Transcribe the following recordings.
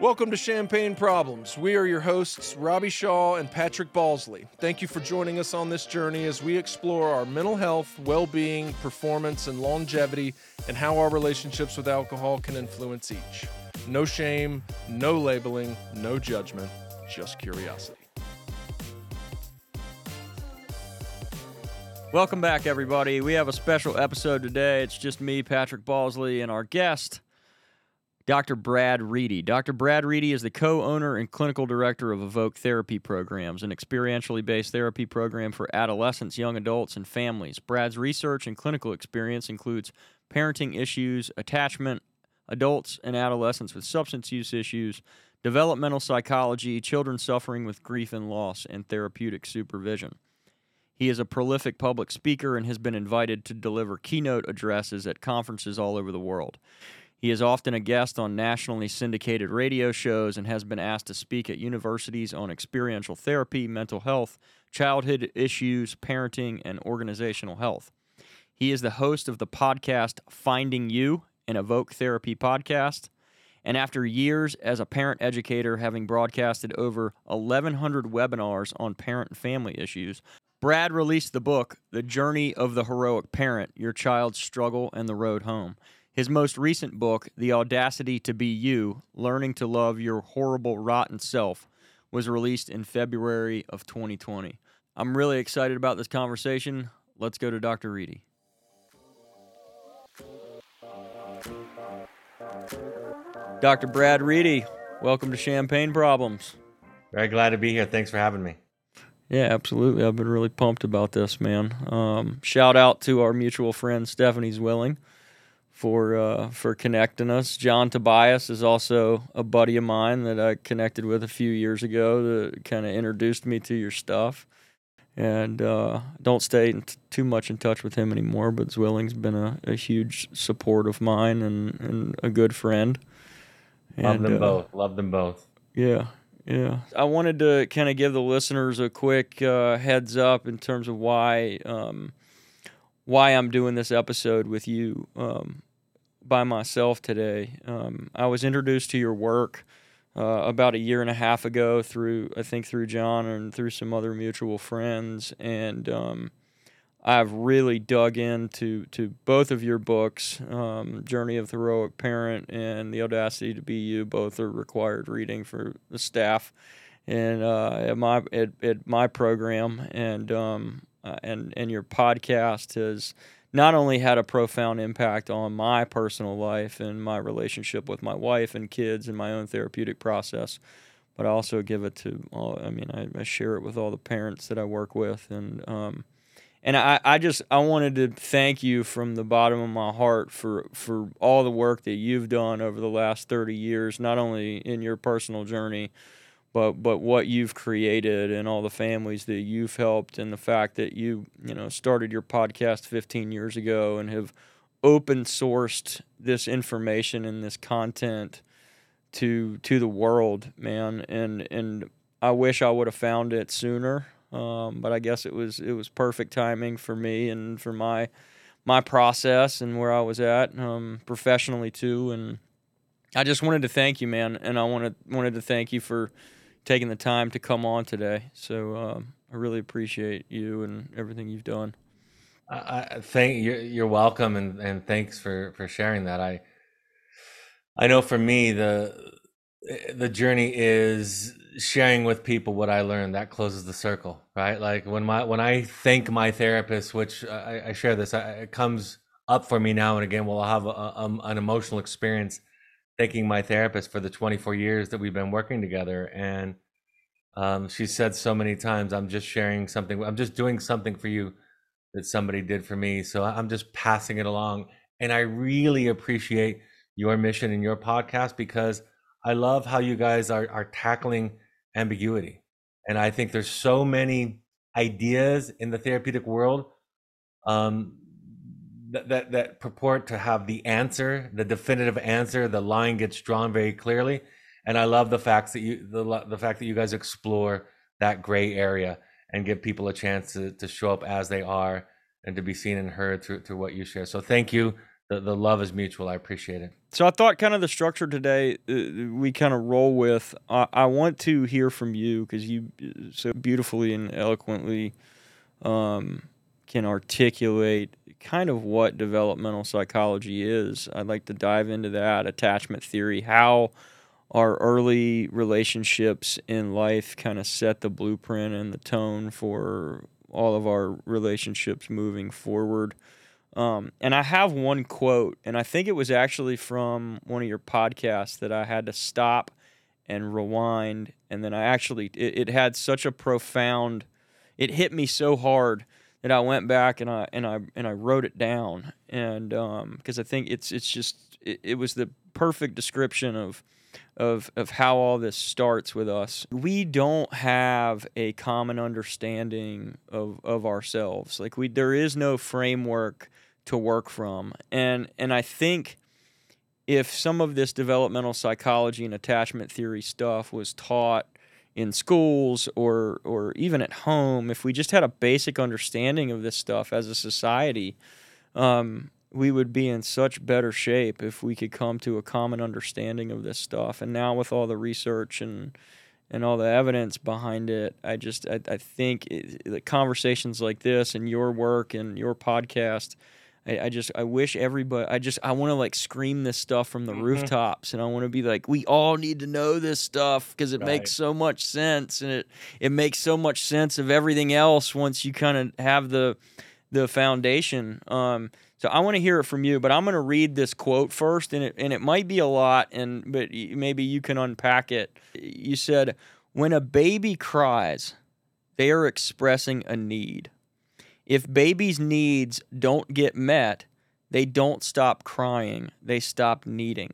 Welcome to Champagne Problems. We are your hosts, Robbie Shaw and Patrick Balsley. Thank you for joining us on this journey as we explore our mental health, well being, performance, and longevity, and how our relationships with alcohol can influence each. No shame, no labeling, no judgment, just curiosity. Welcome back, everybody. We have a special episode today. It's just me, Patrick Balsley, and our guest, Dr. Brad Reedy. Dr. Brad Reedy is the co owner and clinical director of Evoke Therapy Programs, an experientially based therapy program for adolescents, young adults, and families. Brad's research and clinical experience includes parenting issues, attachment, adults and adolescents with substance use issues, developmental psychology, children suffering with grief and loss, and therapeutic supervision. He is a prolific public speaker and has been invited to deliver keynote addresses at conferences all over the world. He is often a guest on nationally syndicated radio shows and has been asked to speak at universities on experiential therapy, mental health, childhood issues, parenting, and organizational health. He is the host of the podcast Finding You, an Evoke Therapy podcast. And after years as a parent educator, having broadcasted over 1,100 webinars on parent and family issues, Brad released the book, The Journey of the Heroic Parent Your Child's Struggle and the Road Home. His most recent book, The Audacity to Be You Learning to Love Your Horrible, Rotten Self, was released in February of 2020. I'm really excited about this conversation. Let's go to Dr. Reedy. Dr. Brad Reedy, welcome to Champagne Problems. Very glad to be here. Thanks for having me. Yeah, absolutely. I've been really pumped about this, man. Um, shout out to our mutual friend Stephanie Zwilling for uh, for connecting us. John Tobias is also a buddy of mine that I connected with a few years ago that kind of introduced me to your stuff. And uh, don't stay t- too much in touch with him anymore, but Zwilling's been a, a huge support of mine and, and a good friend. Love And, them uh, both. Love them both. yeah, yeah. I wanted to kind of give the listeners a quick uh, heads up in terms of why um, why I'm doing this episode with you um, by myself today. Um, I was introduced to your work uh, about a year and a half ago through I think through John and through some other mutual friends, and um, I've really dug into to both of your books, um, Journey of the Heroic Parent and The Audacity to Be You. Both are required reading for the staff, and uh, at my at, at my program, and um, uh, and and your podcast has not only had a profound impact on my personal life and my relationship with my wife and kids and my own therapeutic process, but I also give it to all. I mean, I, I share it with all the parents that I work with, and um, and I, I just I wanted to thank you from the bottom of my heart for for all the work that you've done over the last 30 years not only in your personal journey but but what you've created and all the families that you've helped and the fact that you you know started your podcast 15 years ago and have open sourced this information and this content to to the world man. And and I wish I would have found it sooner um, but I guess it was it was perfect timing for me and for my my process and where I was at um, professionally too. And I just wanted to thank you, man, and I wanted wanted to thank you for taking the time to come on today. So um, I really appreciate you and everything you've done. I, thank you're, you're welcome, and, and thanks for for sharing that. I I know for me the the journey is sharing with people what I learned. That closes the circle, right? Like when my when I thank my therapist, which I, I share this, I, it comes up for me now and again. Well, I'll have a, a, an emotional experience thanking my therapist for the 24 years that we've been working together, and um, she said so many times, "I'm just sharing something. I'm just doing something for you." that somebody did for me. So I'm just passing it along. And I really appreciate your mission and your podcast because I love how you guys are, are tackling ambiguity. And I think there's so many ideas in the therapeutic world um, that, that, that purport to have the answer, the definitive answer. The line gets drawn very clearly. And I love the facts that you the, the fact that you guys explore that gray area and give people a chance to, to show up as they are and to be seen and heard through through what you share. So thank you. The the love is mutual. I appreciate it. So I thought kind of the structure today uh, we kind of roll with. I, I want to hear from you because you uh, so beautifully and eloquently um, can articulate kind of what developmental psychology is. I'd like to dive into that attachment theory, how our early relationships in life kind of set the blueprint and the tone for all of our relationships moving forward. Um, and I have one quote, and I think it was actually from one of your podcasts that I had to stop and rewind. And then I actually, it, it had such a profound, it hit me so hard that I went back and I and I and I wrote it down. And because um, I think it's it's just it, it was the perfect description of of of how all this starts with us. We don't have a common understanding of of ourselves. Like we there is no framework to work from. And and I think if some of this developmental psychology and attachment theory stuff was taught in schools or or even at home, if we just had a basic understanding of this stuff as a society, um, we would be in such better shape if we could come to a common understanding of this stuff. And now with all the research and and all the evidence behind it, I just I, I think it, the conversations like this and your work and your podcast. I, I just I wish everybody I just I want to like scream this stuff from the mm-hmm. rooftops and I want to be like we all need to know this stuff because it right. makes so much sense and it it makes so much sense of everything else once you kind of have the the foundation. Um, so I want to hear it from you, but I'm going to read this quote first, and it and it might be a lot, and but maybe you can unpack it. You said, "When a baby cries, they are expressing a need. If babies' needs don't get met, they don't stop crying; they stop needing.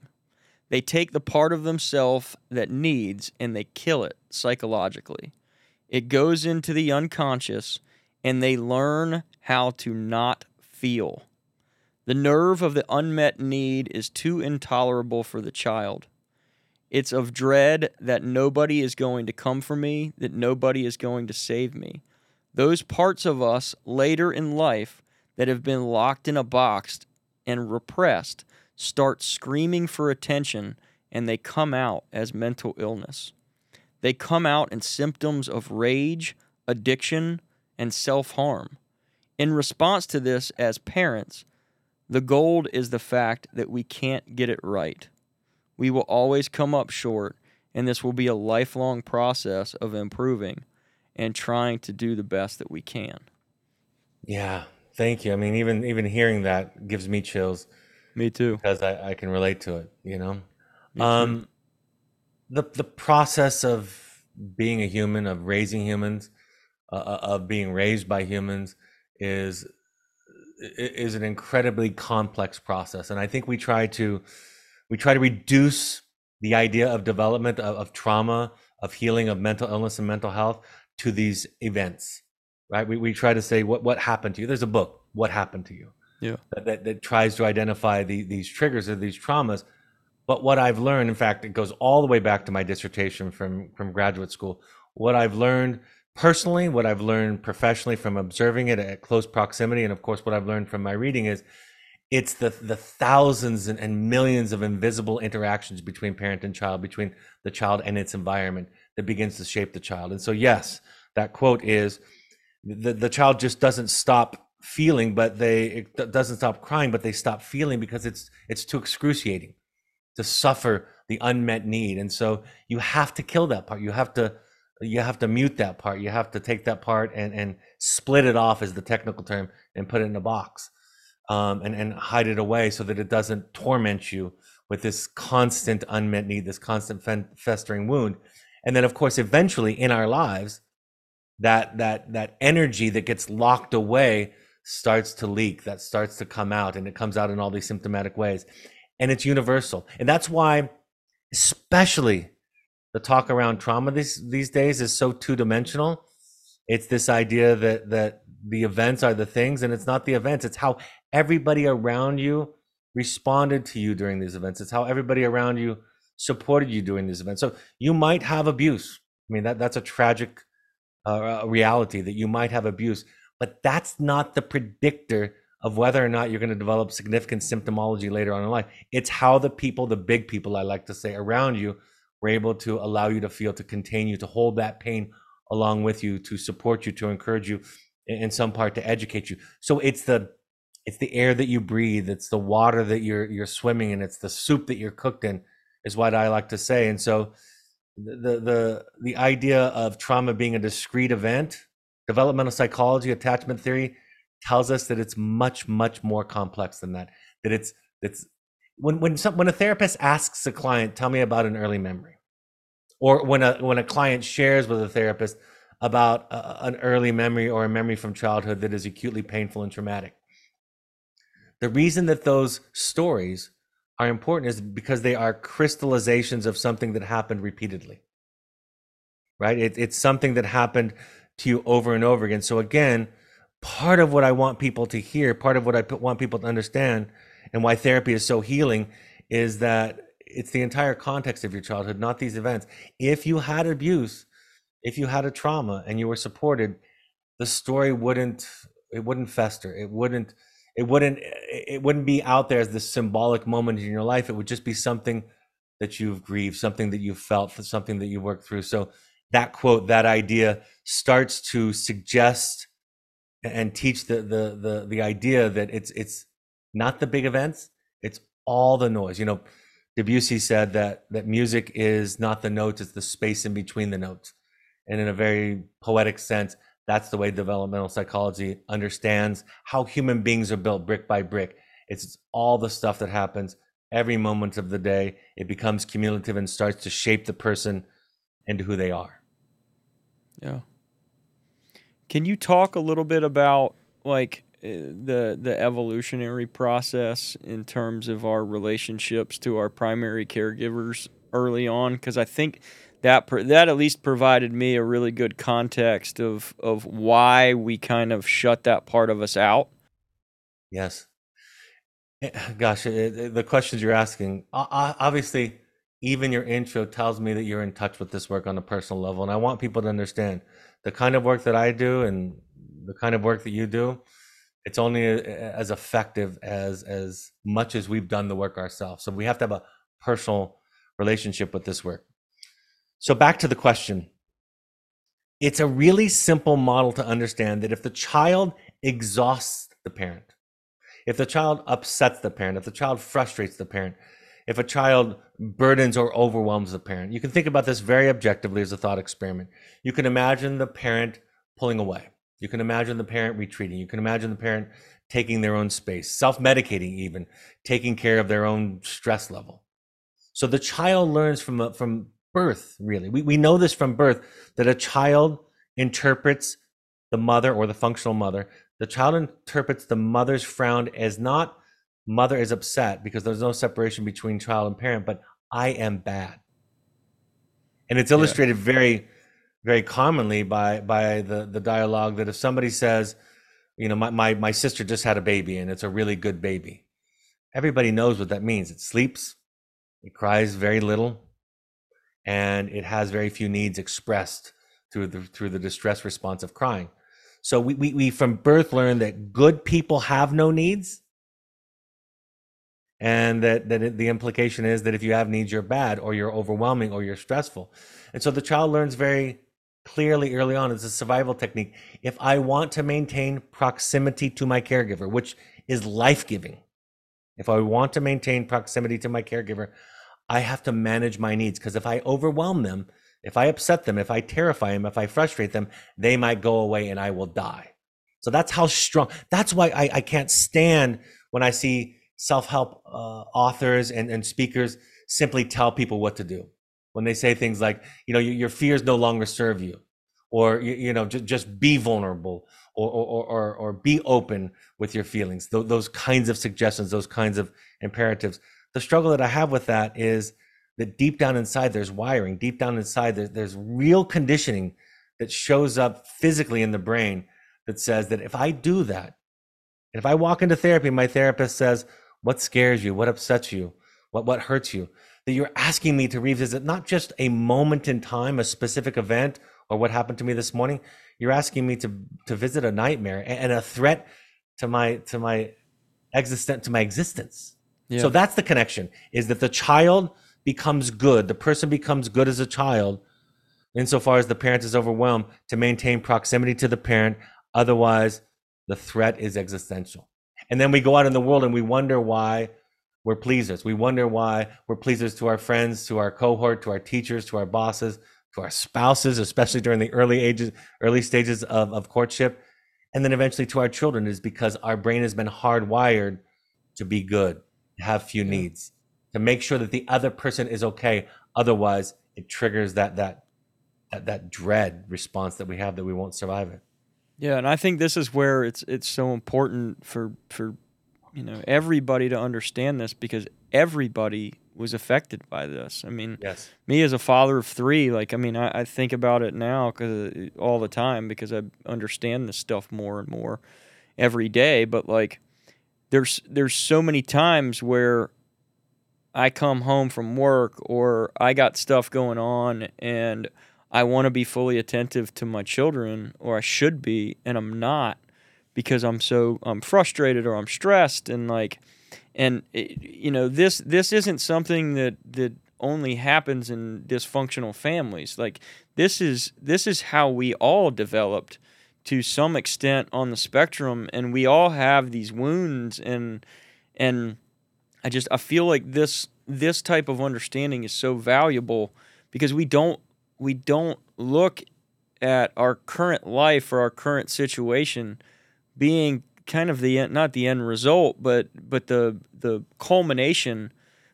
They take the part of themselves that needs and they kill it psychologically. It goes into the unconscious." and they learn how to not feel. The nerve of the unmet need is too intolerable for the child. It's of dread that nobody is going to come for me, that nobody is going to save me. Those parts of us later in life that have been locked in a box and repressed start screaming for attention and they come out as mental illness. They come out in symptoms of rage, addiction, and self harm. In response to this, as parents, the gold is the fact that we can't get it right. We will always come up short, and this will be a lifelong process of improving and trying to do the best that we can. Yeah, thank you. I mean, even even hearing that gives me chills. Me too, because I, I can relate to it. You know, um, the the process of being a human, of raising humans, uh, uh, of being raised by humans is is an incredibly complex process and i think we try to we try to reduce the idea of development of, of trauma of healing of mental illness and mental health to these events right? We, we try to say what what happened to you? There's a book what happened to you? Yeah. That, that, that tries to identify the, these triggers or these traumas. But what i've learned in fact it goes all the way back to my dissertation from from graduate school. What i've learned personally, what I've learned professionally from observing it at close proximity, and of course, what I've learned from my reading is it's the the thousands and, and, millions of invisible interactions between parent and child, between the child and its environment that begins to shape the child. And so, yes, that quote is the the child just doesn't stop feeling, but they it doesn't stop crying, but they stop feeling because it's it's too excruciating to suffer the unmet need. And so you have to kill that part. You have to you have to mute that part. You have to take that part and and split it off, as the technical term, and put it in a box, um, and and hide it away so that it doesn't torment you with this constant unmet need, this constant festering wound, and then of course eventually in our lives, that that that energy that gets locked away starts to leak, that starts to come out, and it comes out in all these symptomatic ways, and it's universal, and that's why, especially the talk around trauma these these days is so two dimensional. It's this idea that that the events are the things, and it's not the events. It's how everybody around you responded to you during these events. It's how everybody around you supported you during these events. So you might have abuse. I mean that that's a tragic uh, reality that you might have abuse, but that's not the predictor of whether or not you're going to develop significant symptomology later on in life. It's how the people, the big people, I like to say, around you were able to allow you to feel, to contain you, to hold that pain along with you, to support you, to encourage you, in some part to educate you. So it's the it's the air that you breathe, it's the water that you're you're swimming in, it's the soup that you're cooked in, is what I like to say. And so the the the idea of trauma being a discrete event, developmental psychology, attachment theory tells us that it's much much more complex than that. That it's it's when when some, when a therapist asks a client, "Tell me about an early memory," or when a when a client shares with a therapist about a, an early memory or a memory from childhood that is acutely painful and traumatic. The reason that those stories are important is because they are crystallizations of something that happened repeatedly. Right? It, it's something that happened to you over and over again. So, again, part of what I want people to hear, part of what I want people to understand, and why therapy is so healing is that it's the entire context of your childhood, not these events. If you had abuse, if you had a trauma and you were supported, the story wouldn't it wouldn't fester. It wouldn't it wouldn't it wouldn't be out there as this symbolic moment in your life. It would just be something that you've grieved, something that you've felt, something that you worked through. So that quote, that idea starts to suggest and teach the the the the idea that it's it's not the big events, it's all the noise. You know, Debussy said that that music is not the notes, it's the space in between the notes and in a very poetic sense that's the way developmental psychology understands how human beings are built brick by brick. It's all the stuff that happens every moment of the day. It becomes cumulative and starts to shape the person into who they are. Yeah. Can you talk a little bit about like eh, the the evolutionary process in terms of our relationships to our primary caregivers early on? Because i think that that at least provided me a really good context of of why we kind of shut that part of us out. Yes. Eh, gosh, eh, eh, the questions you're asking, obviously, even your intro tells me that you're in touch with this work on a personal level, and I want people to understand the kind of work that I do and the kind of work that you do. It's only as effective as as much as we've done the work ourselves. So we have to have a personal relationship with this work. So back to the question. It's a really simple model to understand that if the child exhausts the parent, if the child upsets the parent, if the child frustrates the parent, if a child burdens or overwhelms the parent, you can think about this very objectively as a thought experiment. You can imagine the parent pulling away. You can imagine the parent retreating. You can imagine the parent taking their own space, self medicating, even taking care of their own stress level. So the child learns from, from birth, really. We, we know this from birth that a child interprets the mother or the functional mother. The child interprets the mother's frown as not mother is upset because there's no separation between child and parent, but I am bad. And it's illustrated yeah. very, very commonly by by the the dialogue that if somebody says, you know, my, my my sister just had a baby and it's a really good baby, everybody knows what that means. It sleeps, it cries very little, and it has very few needs expressed through the through the distress response of crying. So we, we, we from birth learn that good people have no needs, and that that it, the implication is that if you have needs, you're bad, or you're overwhelming, or you're stressful. And so the child learns very clearly early on. It's a survival technique. If I want to maintain proximity to my caregiver, which is life giving, if I want to maintain proximity to my caregiver, I have to manage my needs because if I overwhelm them, if I upset them, if I terrify them, if I frustrate them, they might go away and I will die. So that's how strong. That's why I, I can't stand when I see self-help uh, authors and, and speakers simply tell people what to do. When they say things like, you know, your, your fears no longer serve you, or you, you know, just, just be vulnerable, or, or or or be open with your feelings. Th- those kinds of suggestions, those kinds of imperatives the struggle that I have with that is that deep down inside there's wiring, deep down inside there's, there's real conditioning that shows up physically in the brain that says that if I do that, if I walk into therapy, my therapist says, What scares you? What upsets you? What, what hurts you? That you're asking me to revisit not just a moment in time, a specific event, or what happened to me this morning you're asking me to to visit a nightmare and a threat to my to my existent to my existence yeah. so that's the connection is that the child becomes good the person becomes good as a child insofar as the parent is overwhelmed to maintain proximity to the parent otherwise the threat is existential and then we go out in the world and we wonder why we're pleasers. We wonder why we're pleasers to our friends, to our cohort, to our teachers, to our bosses, to our spouses, especially during the early ages, early stages of, of courtship, and then eventually to our children is because our brain has been hardwired to be good, have few needs, to make sure that the other person is okay. Otherwise, it triggers that that that, that dread response that we have that we won't survive it. Yeah, and I think this is where it's it's so important for for you know everybody to understand this because everybody was affected by this. I mean, yes. me as a father of three, like I mean, I, I think about it now because uh, all the time because I understand this stuff more and more every day. But like, there's there's so many times where I come home from work or I got stuff going on and I want to be fully attentive to my children or I should be and I'm not because I'm so I'm frustrated or I'm stressed and like and it, you know this this isn't something that that only happens in dysfunctional families. Like this is this is how we all developed to some extent on the spectrum and we all have these wounds and and I just I feel like this this type of understanding is so valuable because we don't we don't look at our current life or our current situation being kind of the not the end result, but but the the culmination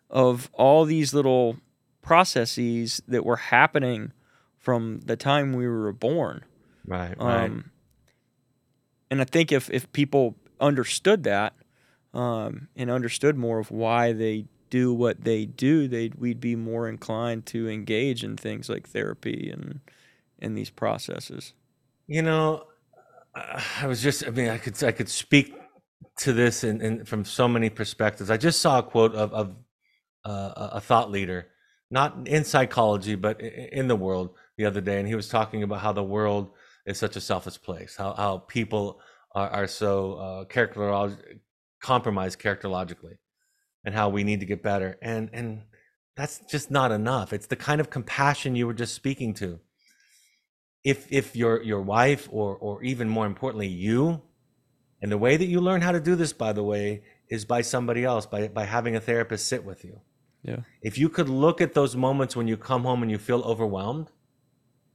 of all these little processes that were happening from the time we were born. Right. Right. Um, And I think if if people understood that um, and understood more of why they do what they do, they we'd be more inclined to engage in things like therapy and in these processes. You know, I was just, I mean, I could, I could speak to this in from so many perspectives. I just saw a quote of, of uh, a thought leader, not in psychology, but in the world the other day. And he was talking about how the world is such a selfish place, how, how people are, are so uh, character compromised characterologically and how we need to get better. And, and that's just not enough. It's the kind of compassion you were just speaking to if if your your wife or or even more importantly you and the way that you learn how to do this by the way is by somebody else by by having a therapist sit with you yeah if you could look at those moments when you come home and you feel overwhelmed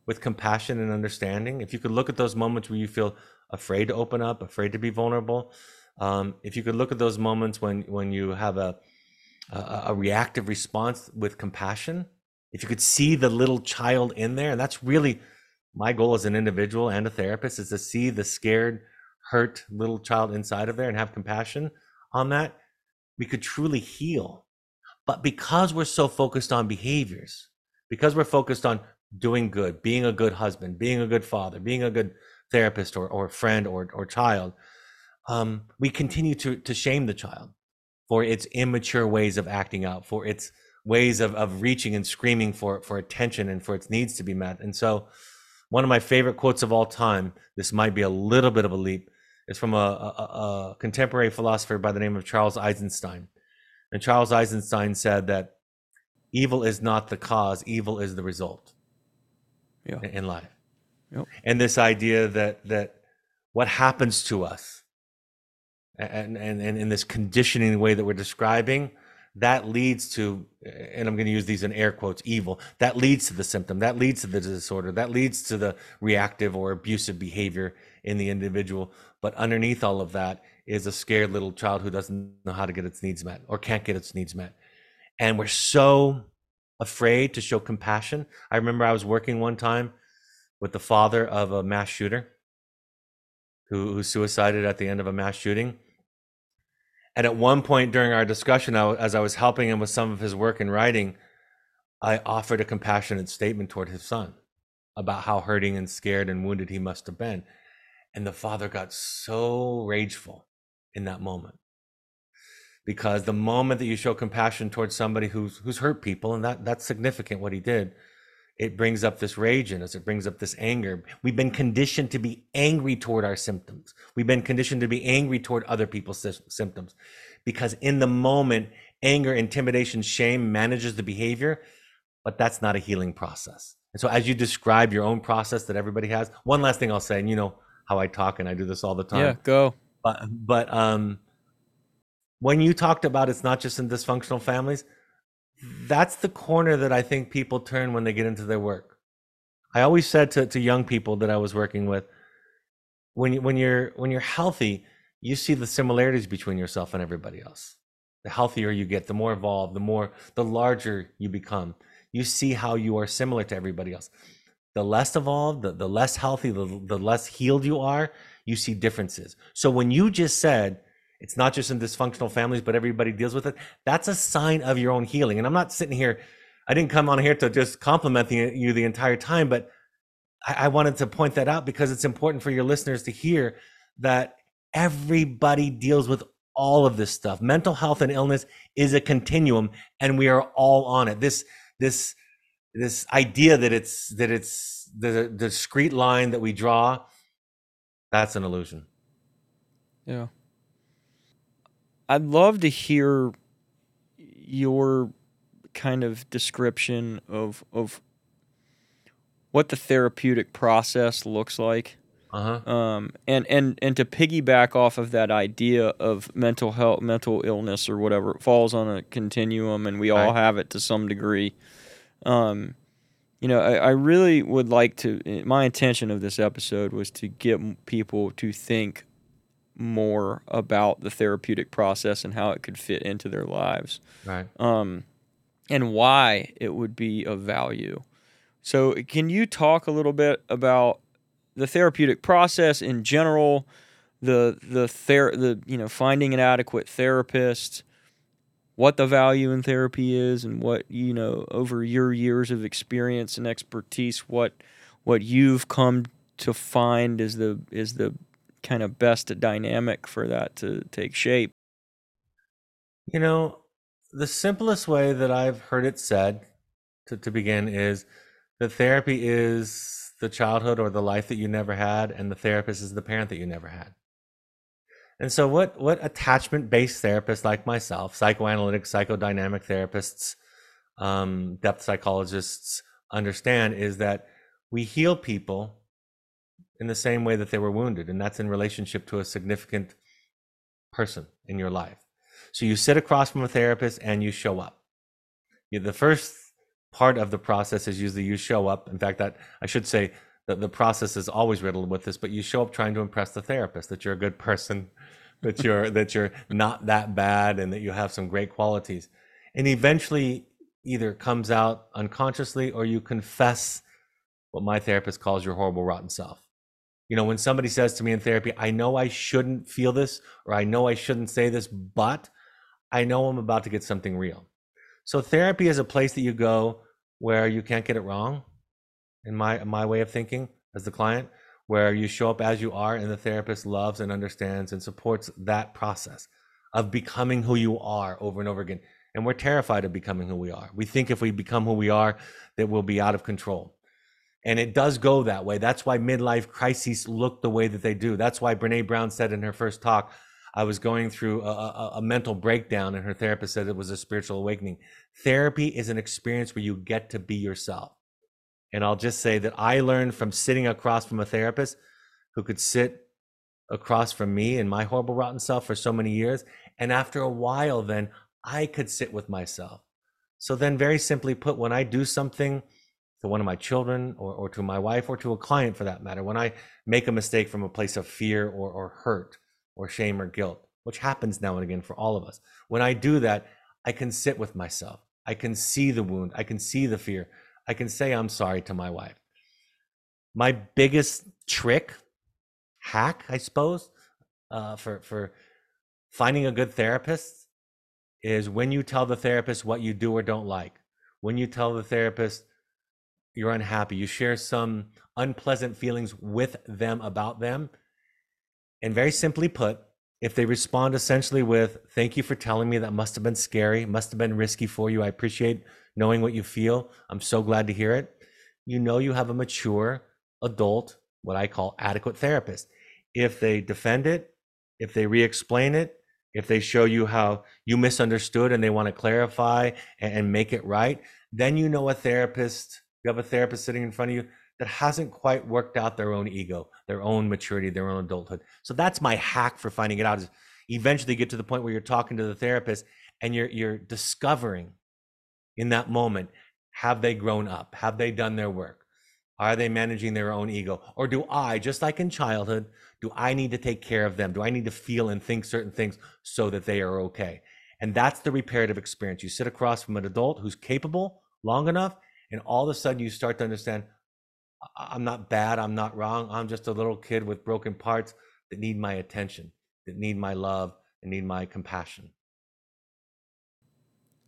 with compassion and understanding if you could look at those moments where you feel afraid to open up afraid to be vulnerable um, if you could look at those moments when when you have a, a a reactive response with compassion if you could see the little child in there and that's really my goal as an individual and a therapist is to see the scared, hurt little child inside of there and have compassion on that. We could truly heal. But because we're so focused on behaviors, because we're focused on doing good, being a good husband, being a good father, being a good therapist or, or friend or, or child, um, we continue to, to shame the child for its immature ways of acting out, for its ways of, of reaching and screaming for, for attention and for its needs to be met. And so one of my favorite quotes of all time, this might be a little bit of a leap, is from a, a, a contemporary philosopher by the name of Charles Eisenstein. And Charles Eisenstein said that evil is not the cause, evil is the result yeah. in life. Yep. And this idea that that what happens to us and, and, and in this conditioning way that we're describing, that leads to and i'm going to use these in air quotes evil that leads to the symptom that leads to the disorder that leads to the reactive or abusive behavior in the individual but underneath all of that is a scared little child who doesn't know how to get its needs met or can't get its needs met and we're so afraid to show compassion i remember i was working one time with the father of a mass shooter who, who suicided at the end of a mass shooting and at one point during our discussion, I, as I was helping him with some of his work and writing, I offered a compassionate statement toward his son about how hurting and scared and wounded he must have been. And the father got so rageful in that moment. Because the moment that you show compassion towards somebody who's who's hurt people, and that that's significant what he did, it brings up this rage in us. It brings up this anger. We've been conditioned to be angry toward our symptoms. We've been conditioned to be angry toward other people's symptoms because in the moment, anger, intimidation, shame manages the behavior, but that's not a healing process. And so, as you describe your own process that everybody has, one last thing I'll say, and you know how I talk, and I do this all the time. Yeah, go. But, but um, when you talked about it's not just in dysfunctional families, that's the corner that I think people turn when they get into their work. I always said to, to young people that I was working with, when you, when you're when you're healthy, you see the similarities between yourself and everybody else. The healthier you get, the more evolved, the more the larger you become. You see how you are similar to everybody else. The less evolved, the, the less healthy, the, the less healed you are, you see differences. So when you just said it's not just in dysfunctional families, but everybody deals with it. That's a sign of your own healing. And I'm not sitting here, I didn't come on here to just compliment you the entire time, but I, I wanted to point that out because it's important for your listeners to hear that everybody deals with all of this stuff. Mental health and illness is a continuum, and we are all on it. This this this idea that it's that it's the, the discrete line that we draw, that's an illusion. Yeah. I'd love to hear your kind of description of of what the therapeutic process looks like. Uh-huh. Um, and, and, and to piggyback off of that idea of mental health, mental illness, or whatever, it falls on a continuum, and we all Right. have it to some degree. Um, you know, I, I really would like to. My intention of this episode was to get people to think more about the therapeutic process and how it could fit into their lives Right. um, and why it would be of value. So, can you talk a little bit about the therapeutic process in general, the the ther- the you know finding an adequate therapist, what the value in therapy is, and what you know over your years of experience and expertise, what what you've come to find is the is the kind of best dynamic for that to take shape. You know, the simplest way that I've heard it said to, to begin is that therapy is the childhood or the life that you never had, and the therapist is the parent that you never had. And so, what, what attachment based therapists like myself, psychoanalytic, psychodynamic therapists, um, depth psychologists understand is that we heal people in the same way that they were wounded, and that's in relationship to a significant person in your life. So you sit across from a therapist and you show up. You, the first part of the process is usually you show up. In fact, that I should say that the process is always riddled with this, but you show up trying to impress the therapist that you're a good person, that you're that you're not that bad, and that you have some great qualities. And eventually, either comes out unconsciously or you confess what my therapist calls your horrible, rotten self. You know, when somebody says to me in therapy, I know I shouldn't feel this or I know I shouldn't say this, but I know I'm about to get something real. So therapy is a place that you go where you can't get it wrong, in my my way of thinking as the client, where you show up as you are and the therapist loves and understands and supports that process of becoming who you are over and over again. And we're terrified of becoming who we are. We think if we become who we are, that we'll be out of control. And it does go that way. That's why midlife crises look the way that they do. That's why Brene Brown said in her first talk, I was going through a, a, a mental breakdown, and her therapist said it was a spiritual awakening. Therapy is an experience where you get to be yourself. And I'll just say that I learned from sitting across from a therapist who could sit across from me and my horrible, rotten self for so many years. And after a while, then I could sit with myself. So then, very simply put, when I do something to one of my children or, or to my wife or to a client for that matter, when I make a mistake from a place of fear or, or hurt or shame or guilt, which happens now and again for all of us, when I do that, I can sit with myself. I can see the wound. I can see the fear. I can say I'm sorry to my wife. My biggest trick, hack, I suppose, uh, for for finding a good therapist is when you tell the therapist what you do or don't like. When you tell the therapist you're unhappy, you share some unpleasant feelings with them about them. And very simply put, if they respond essentially with, Thank you for telling me that must have been scary, must have been risky for you. I appreciate knowing what you feel. I'm so glad to hear it. you know you have a mature adult, what I call adequate therapist. If they defend it, if they re explain it, if they show you how you misunderstood and they want to clarify and, and make it right, then you know a therapist, you have a therapist sitting in front of you that hasn't quite worked out their own ego, their own maturity, their own adulthood. So that's my hack for finding it out is eventually get to the point where you're talking to the therapist and you're you're discovering in that moment have they grown up? Have they done their work? Are they managing their own ego? Or do I, just like in childhood, do I need to take care of them? Do I need to feel and think certain things so that they are okay? And that's the reparative experience. You sit across from an adult who's capable long enough, and all of a sudden you start to understand I'm not bad, I'm not wrong, I'm just a little kid with broken parts that need my attention, that need my love, and need my compassion.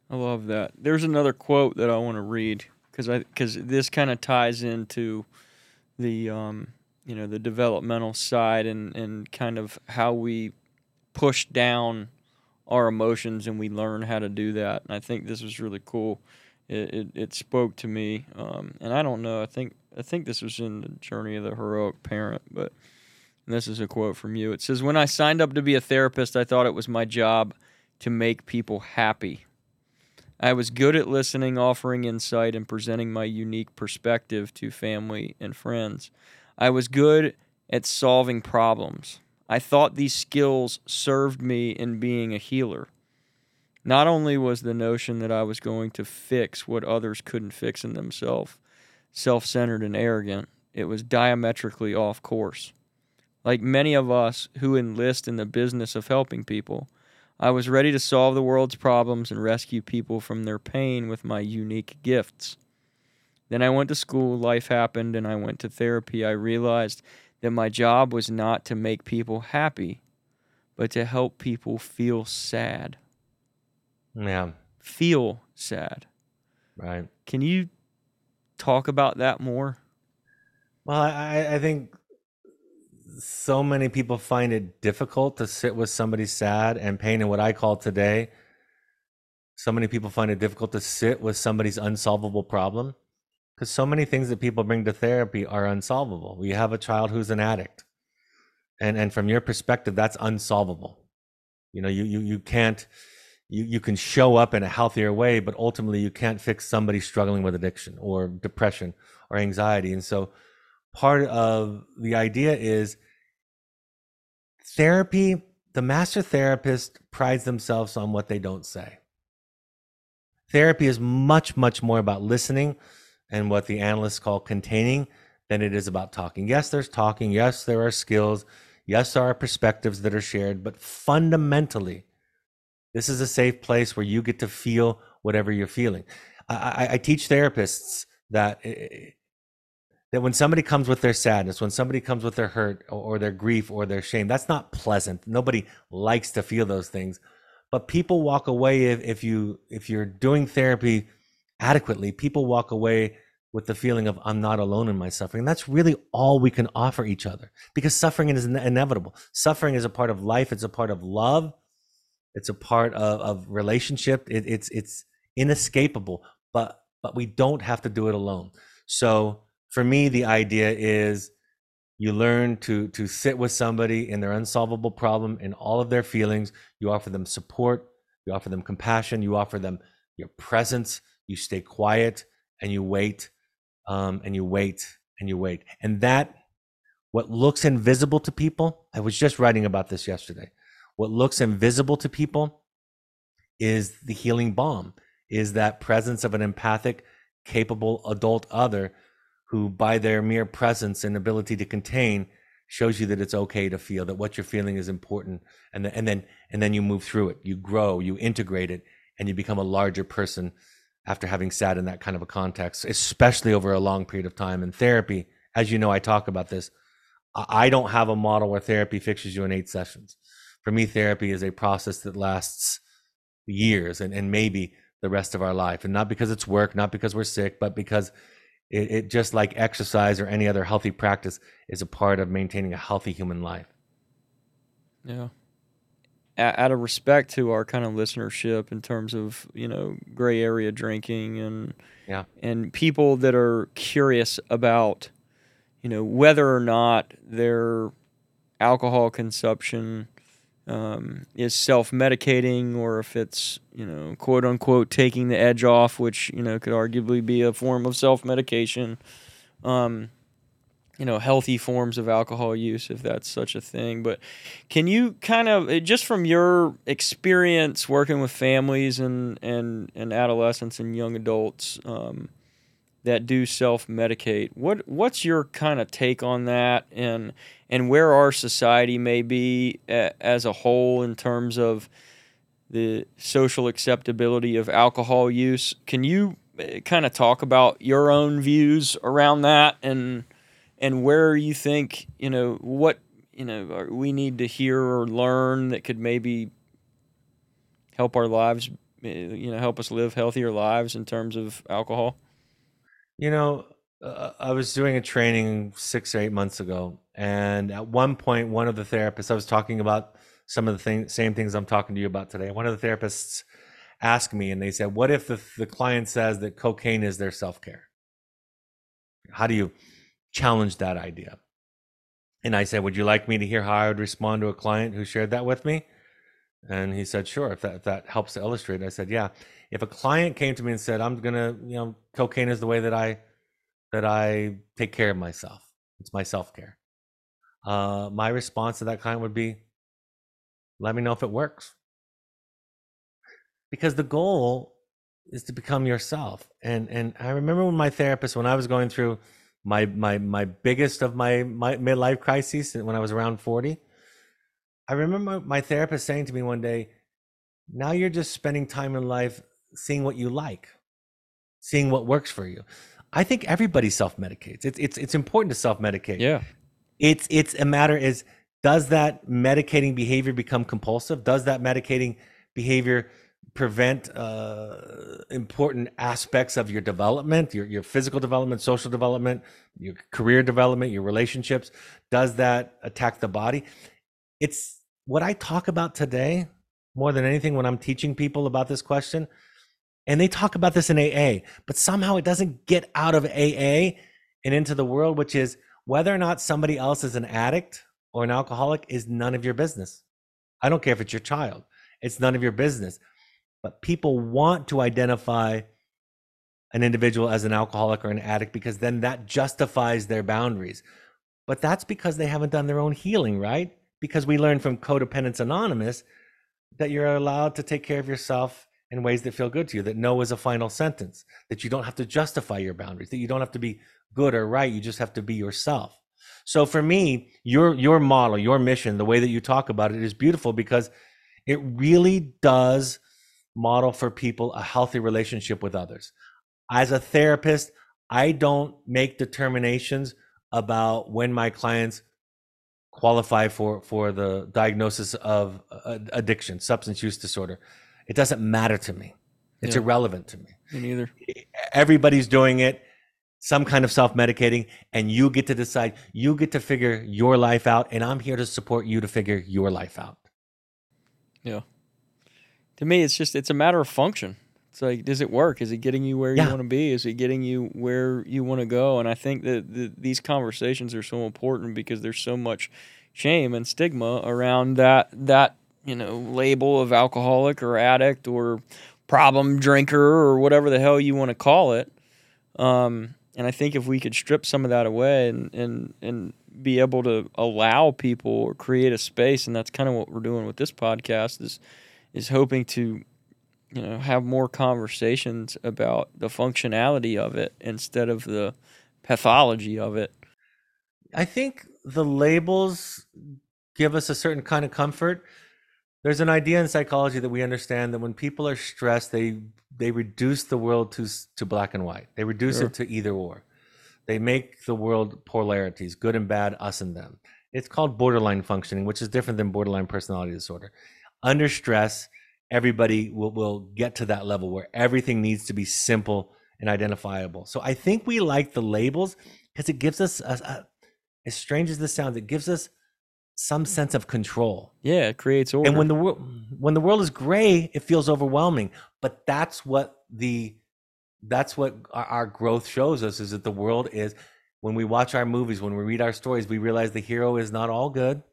I love that. There's another quote that I want to read because I because this kind of ties into the um, you know the developmental side and and kind of how we push down our emotions and we learn how to do that. And I think this was really cool. It it, it spoke to me, um, and I don't know. I think I think this was in the journey of the heroic parent, but this is a quote from you. It says, "When I signed up to be a therapist, I thought it was my job to make people happy." I was good at listening, offering insight, and presenting my unique perspective to family and friends. I was good at solving problems. I thought these skills served me in being a healer. Not only was the notion that I was going to fix what others couldn't fix in themselves self centered and arrogant, it was diametrically off course. Like many of us who enlist in the business of helping people, I was ready to solve the world's problems and rescue people from their pain with my unique gifts. Then I went to school, life happened, and I went to therapy. I realized that my job was not to make people happy, but to help people feel sad. Yeah. Feel sad. Right. Can you talk about that more? Well, I, I think so many people find it difficult to sit with somebody sad and pain and what I call today. So many people find it difficult to sit with somebody's unsolvable problem because so many things that people bring to therapy are unsolvable. We have a child who's an addict. And and from your perspective that's unsolvable. You know, you you you can't you you can show up in a healthier way, but ultimately you can't fix somebody struggling with addiction or depression or anxiety. And so part of the idea is therapy, the master therapist prides themselves on what they don't say. Therapy is much, much more about listening and what the analysts call containing than it is about talking. Yes, there's talking. Yes, there are skills. Yes, there are perspectives that are shared. But fundamentally, this is a safe place where you get to feel whatever you're feeling. I, I, teach therapists that eh, that when somebody comes with their sadness, when somebody comes with their hurt or, their grief or their shame, that's not pleasant. Nobody likes to feel those things. But people walk away if, if you if you're doing therapy adequately, people walk away with the feeling of I'm not alone in my suffering. That's really all we can offer each other because suffering is inevitable. Suffering is a part of life. It's a part of love. It's a part of, of relationship. It, it's it's inescapable. But but we don't have to do it alone. So for me, the idea is you learn to to sit with somebody in their unsolvable problem in all of their feelings. You offer them support. You offer them compassion. You offer them your presence. You stay quiet and you wait, um, and you wait and you wait. And that, what looks invisible to people, I was just writing about this yesterday. What looks invisible to people is the healing balm, is that presence of an empathic, capable adult other who, by their mere presence and ability to contain, shows you that it's okay to feel that what you're feeling is important, and then and then and then you move through it, you grow, you integrate it, and you become a larger person after having sat in that kind of a context, especially over a long period of time. In therapy, as you know, I talk about this. I don't have a model where therapy fixes you in eight sessions. For me, therapy is a process that lasts years and, and maybe the rest of our life. And not because it's work, not because we're sick, but because it, it just like exercise or any other healthy practice is a part of maintaining a healthy human life. Yeah. out of respect to our kind of listenership in terms of you know gray area drinking and yeah and people that are curious about you know whether or not their alcohol consumption um, is self-medicating or if it's you know quote unquote taking the edge off which you know could arguably be a form of self-medication um, you know healthy forms of alcohol use if that's such a thing. But can you kind of eh, just from your experience working with families and and, and adolescents and young adults um, that do self-medicate. What what's your kind of take on that? And and where our society may be a, as a whole in terms of the social acceptability of alcohol use. Can you eh, kind of talk about your own views around that? And and where you think you know what you know we need to hear or learn that could maybe help our lives eh, you know help us live healthier lives in terms of alcohol you know uh, i was doing a training six or eight months ago and at one point one of the therapists i was talking about some of the thing, same things i'm talking to you about today one of the therapists asked me and they said what if the, the client says that cocaine is their self-care how do you challenge that idea. And I said, Would you like me to hear how I would respond to a client who shared that with me? And he said, Sure, if that, if that helps to illustrate. I said, Yeah. If a client came to me and said, I'm gonna, you know, cocaine is the way that I that I take care of myself. It's my self-care. Uh, my response to that client would be, let me know if it works. Because the goal is to become yourself. And and I remember when my therapist, when I was going through my my my biggest of my my midlife crises when I was around 40. I remember my therapist saying to me one day, "Now you're just spending time in life seeing what you like, seeing what works for you." I think everybody self-medicates. It's it's it's important to self-medicate. Yeah. It's it's a matter is does that medicating behavior become compulsive? Does that medicating behavior prevent uh, important aspects of your development, your, your physical development, social development, your career development, your relationships? Does that attack the body? It's what I talk about today more than anything when I'm teaching people about this question. And they talk about this in AA, but somehow it doesn't get out of AA and into the world, which is whether or not somebody else is an addict or an alcoholic is none of your business. I don't care if it's your child, it's none of your business but people want to identify an individual as an alcoholic or an addict because then that justifies their boundaries. But that's because they haven't done their own healing, right? Because we learned from Codependents Anonymous that you're allowed to take care of yourself in ways that feel good to you, that no is a final sentence, that you don't have to justify your boundaries, that you don't have to be good or right, you just have to be yourself. So for me, your your model, your mission, the way that you talk about it is beautiful because it really does model for people a healthy relationship with others. As a therapist, I don't make determinations about when my clients qualify for for the diagnosis of addiction, substance use disorder. It doesn't matter to me. It's yeah. irrelevant to me. Me neither. Everybody's doing it, some kind of self-medicating, and you get to decide. You get to figure your life out, and I'm here to support you to figure your life out. Yeah to me, it's just it's a matter of function. It's like, does it work? Is it getting you where you want to be? Is it getting you where you want to go? And I think that the, these conversations are so important because there's so much shame and stigma around that that you know label of alcoholic or addict or problem drinker or whatever the hell you want to call it. Um, and I think if we could strip some of that away and and and be able to allow people or create a space, and that's kind of what we're doing with this podcast is is hoping to you know have more conversations about the functionality of it instead of the pathology of it i think the labels give us a certain kind of comfort there's an idea in psychology that we understand that when people are stressed they they reduce the world to to black and white they reduce sure. it to either or they make the world polarities good and bad us and them it's called borderline functioning which is different than borderline personality disorder under stress, everybody will, will get to that level where everything needs to be simple and identifiable. So I think we like the labels because it gives us, a, a, as strange as this sounds, it gives us some mm. sense of control. Yeah, it creates order. And when the world when the world is gray, it feels overwhelming. But that's what the that's what our, our growth shows us is that the world is when we watch our movies, when we read our stories, we realize the hero is not all good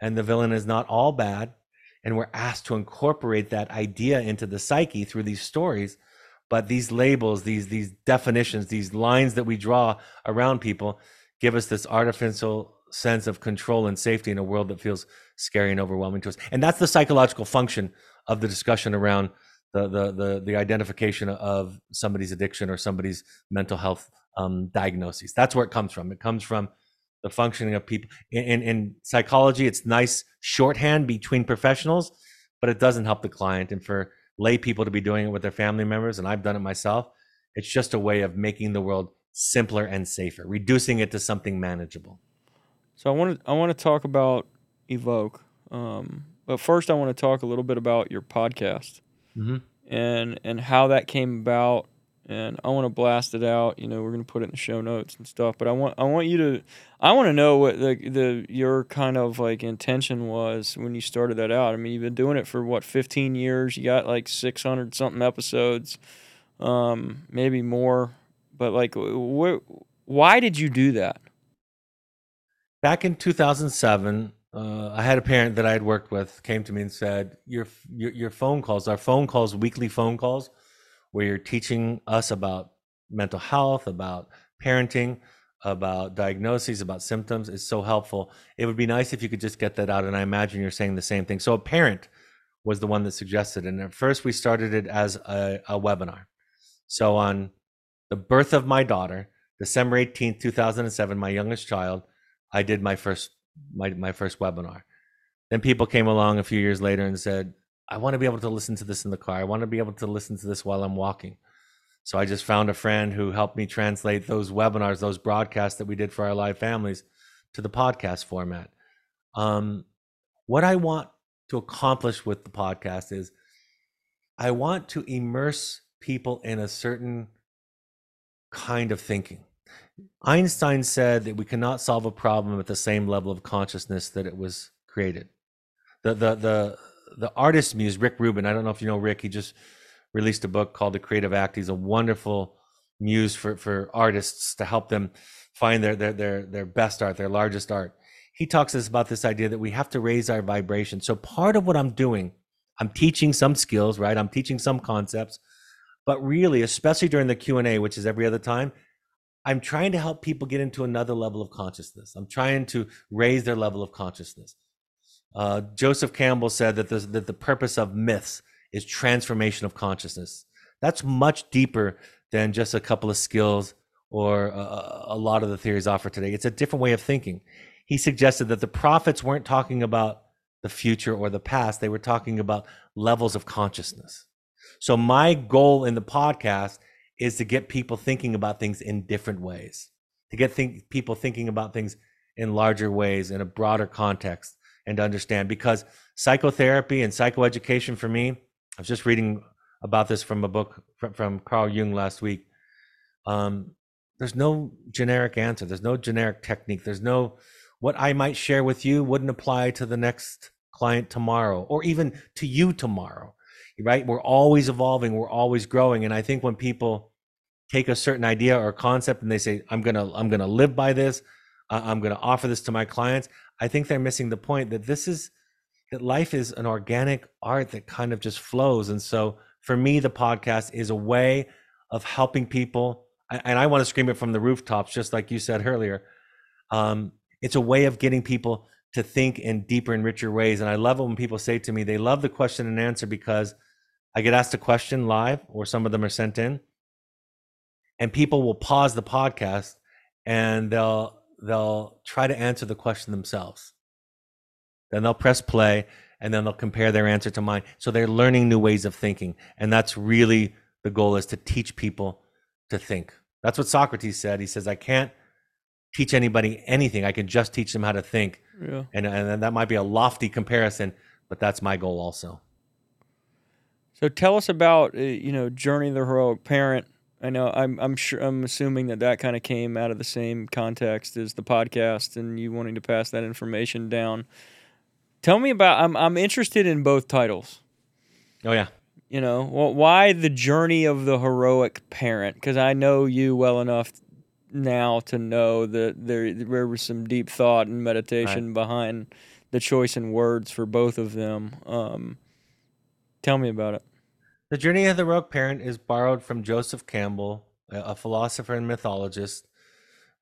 and the villain is not all bad. And we're asked to incorporate that idea into the psyche through these stories. But these labels, these these definitions, these lines that we draw around people give us this artificial sense of control and safety in a world that feels scary and overwhelming to us. And that's the psychological function of the discussion around the the the, the identification of somebody's addiction or somebody's mental health um, diagnoses. That's where it comes from. It comes from the functioning of people. In, in, in psychology, it's nice shorthand between professionals, but it doesn't help the client. And for lay people to be doing it with their family members, and I've done it myself, it's just a way of making the world simpler and safer, reducing it to something manageable. So I want to I want to talk about Evoke, um, but first I want to talk a little bit about your podcast Mm-hmm. and and how that came about. And I want to blast it out. You know, we're gonna put it in the show notes and stuff. But I want I want you to I want to know what the the your kind of like intention was when you started that out. I mean, you've been doing it for what 15 years. You got like 600 something episodes, um, maybe more. But like, wh- why did you do that? Back in 2007 uh, i had a parent that i had worked with came to me and said your, your your phone calls our phone calls weekly phone calls where you're teaching us about mental health about parenting about diagnoses about symptoms is so helpful. It would be nice if you could just get that out and i imagine you're saying the same thing. So a parent was the one that suggested and at first we started it as a, a webinar. So on the birth of my daughter december 18th 2007 my youngest child I did my first my my first webinar. Then people came along a few years later and said, "I want to be able to listen to this in the car. I want to be able to listen to this while I'm walking." So I just found a friend who helped me translate those webinars, those broadcasts that we did for our live families, to the podcast format. Um, what I want to accomplish with the podcast is, I want to immerse people in a certain kind of thinking. Einstein said that we cannot solve a problem at the same level of consciousness that it was created. The the the the artist muse Rick Rubin. I don't know if you know Rick. He just released a book called The Creative Act. He's a wonderful muse for for artists to help them find their their their their best art, their largest art. He talks us about this idea that we have to raise our vibration. So part of what I'm doing, I'm teaching some skills, right? I'm teaching some concepts, but really, especially during the Q and A, which is every other time, I'm trying to help people get into another level of consciousness. I'm trying to raise their level of consciousness. Uh, Joseph Campbell said that the, that the purpose of myths is transformation of consciousness. That's much deeper than just a couple of skills or a, a lot of the theories offered today. It's a different way of thinking. He suggested that the prophets weren't talking about the future or the past, they were talking about levels of consciousness. So, my goal in the podcast is to get people thinking about things in different ways, to get think, people thinking about things in larger ways, in a broader context, and to understand. Because psychotherapy and psychoeducation for me, I was just reading about this from a book from, Carl Jung last week. Um, there's no generic answer. There's no generic technique. There's no what I might share with you wouldn't apply to the next client tomorrow or even to you tomorrow right? We're always evolving, we're always growing. And I think when people take a certain idea or concept and they say, I'm gonna, I'm gonna live by this, uh, I'm gonna offer this to my clients, I think they're missing the point that this is that life is an organic art that kind of just flows. And so for me, the podcast is a way of helping people, and I want to scream it from the rooftops, just like you said earlier. Um, it's a way of getting people to think in deeper and richer ways. And I love it when people say to me, they love the question and answer because I get asked a question live, or some of them are sent in, and people will pause the podcast and they'll they'll try to answer the question themselves. Then they'll press play and then they'll compare their answer to mine. So they're learning new ways of thinking, and that's really the goal: is to teach people to think. That's what Socrates said. He says, "I can't." teach anybody anything. I can just teach them how to think. Yeah. And, and that might be a lofty comparison, but that's my goal also. So tell us about uh, you know Journey of the Heroic Parent. I know. I'm I'm sure. I'm assuming that that kind of came out of the same context as the podcast, and you wanting to pass that information down. Tell me about. I'm I'm interested in both titles. Oh yeah. You know, why the journey of the heroic parent? Because I know you well enough now to know that there there was some deep thought and meditation right. behind the choice in words for both of them. Um, tell me about it. The journey of the heroic parent is borrowed from Joseph Campbell, a philosopher and mythologist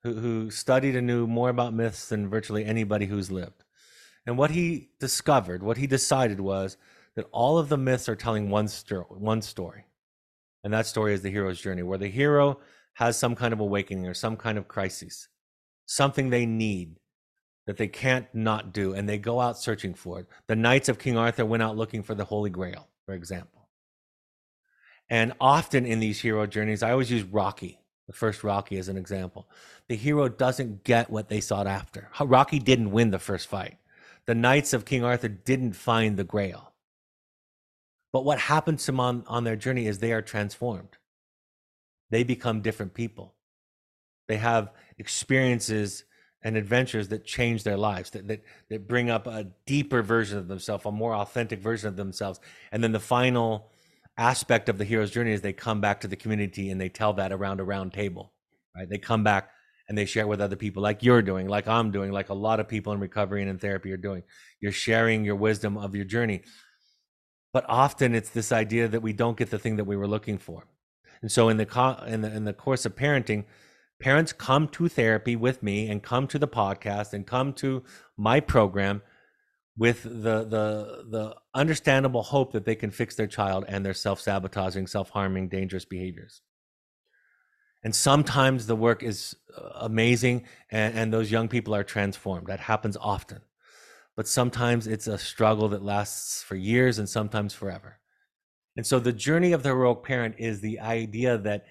who, who studied and knew more about myths than virtually anybody who's lived. And what he discovered, what he decided was that all of the myths are telling one, sto- one story. And that story is the hero's journey, where the hero has some kind of awakening or some kind of crisis, something they need that they can't not do, and they go out searching for it. The knights of King Arthur went out looking for the Holy Grail, for example. And often in these hero journeys, I always use Rocky, the first Rocky, as an example. The hero doesn't get what they sought after. Rocky didn't win the first fight. The knights of King Arthur didn't find the Grail. But what happens to them on, on their journey is they are transformed. They become different people. They have experiences and adventures that change their lives, that, that, that bring up a deeper version of themselves, a more authentic version of themselves. And then the final aspect of the hero's journey is they come back to the community and they tell that around a round table, right? They come back and they share with other people like you're doing, like I'm doing, like a lot of people in recovery and in therapy are doing. You're sharing your wisdom of your journey. But often it's this idea that we don't get the thing that we were looking for. And so in the in the in the course of parenting, parents come to therapy with me and come to the podcast and come to my program with the the the understandable hope that they can fix their child and their self-sabotaging, self-harming, dangerous behaviors. And sometimes the work is uh, amazing and, and those young people are transformed. That happens often. But sometimes it's a struggle that lasts for years and sometimes forever. And so the journey of the heroic parent is the idea that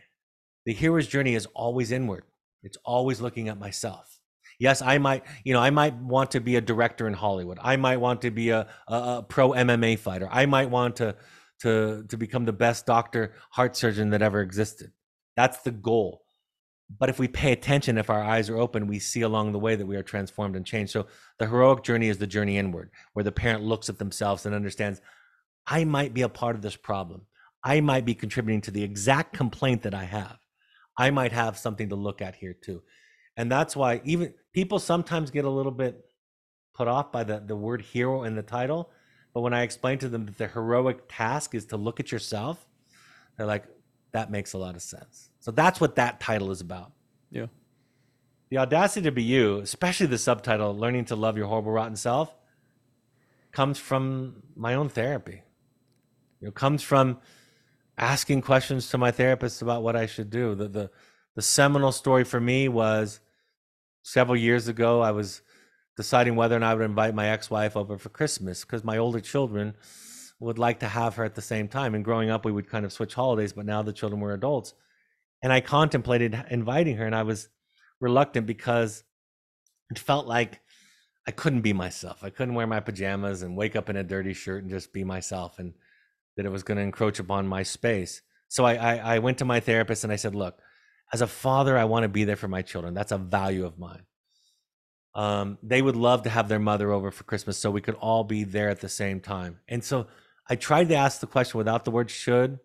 the hero's journey is always inward. It's always looking at myself. Yes, I might, you know, I might want to be a director in Hollywood. I might want to be a, a, a pro MMA fighter. I might want to to to become the best doctor, heart surgeon that ever existed. That's the goal. But if we pay attention, if our eyes are open, we see along the way that we are transformed and changed. So the heroic journey is the journey inward, where the parent looks at themselves and understands, I might be a part of this problem. I might be contributing to the exact complaint that I have. I might have something to look at here too. And that's why even people sometimes get a little bit put off by the, the word hero in the title. But when I explain to them that the heroic task is to look at yourself, they're like, that makes a lot of sense. So that's what that title is about. Yeah. The audacity to be you, especially the subtitle, Learning to Love Your Horrible Rotten Self, comes from my own therapy. It comes from asking questions to my therapist about what I should do. The, the, the seminal story for me was several years ago, I was deciding whether or not I would invite my ex wife over for Christmas because my older children would like to have her at the same time. And growing up, we would kind of switch holidays, but now the children were adults. And I contemplated inviting her, and I was reluctant because it felt like I couldn't be myself. I couldn't wear my pajamas and wake up in a dirty shirt and just be myself. And that it was going to encroach upon my space. So I, I, I went to my therapist and I said, look, as a father, I want to be there for my children. That's a value of mine. Um, they would love to have their mother over for Christmas so we could all be there at the same time. And so I tried to ask the question without the word should,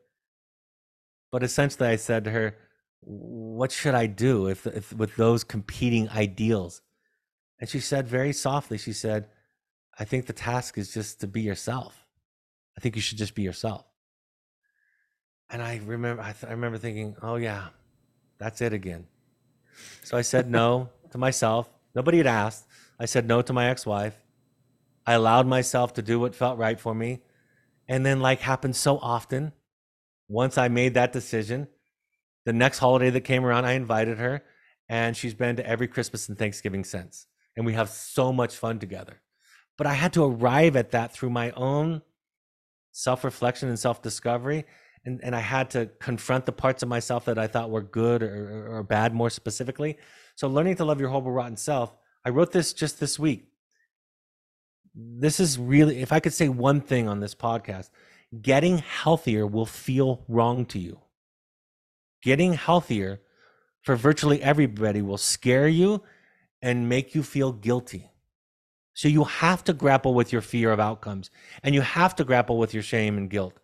but essentially I said to her, what should I do if, if with those competing ideals? And she said very softly, she said, I think the task is just to be yourself. I think you should just be yourself. And I remember, I, th- I remember thinking, oh yeah, that's it again. So I said no to myself. Nobody had asked. I said no to my ex-wife. I allowed myself to do what felt right for me. And then, like happens so often, once I made that decision, the next holiday that came around, I invited her, and she's been to every Christmas and Thanksgiving since. And we have so much fun together. But I had to arrive at that through my own self reflection and self discovery. And, and I had to confront the parts of myself that I thought were good or, or bad more specifically. So, learning to love your horrible, rotten self, I wrote this just this week. This is really, if I could say one thing on this podcast, getting healthier will feel wrong to you. getting healthier for virtually everybody will scare you and make you feel guilty. So you have to grapple with your fear of outcomes and you have to grapple with your shame and guilt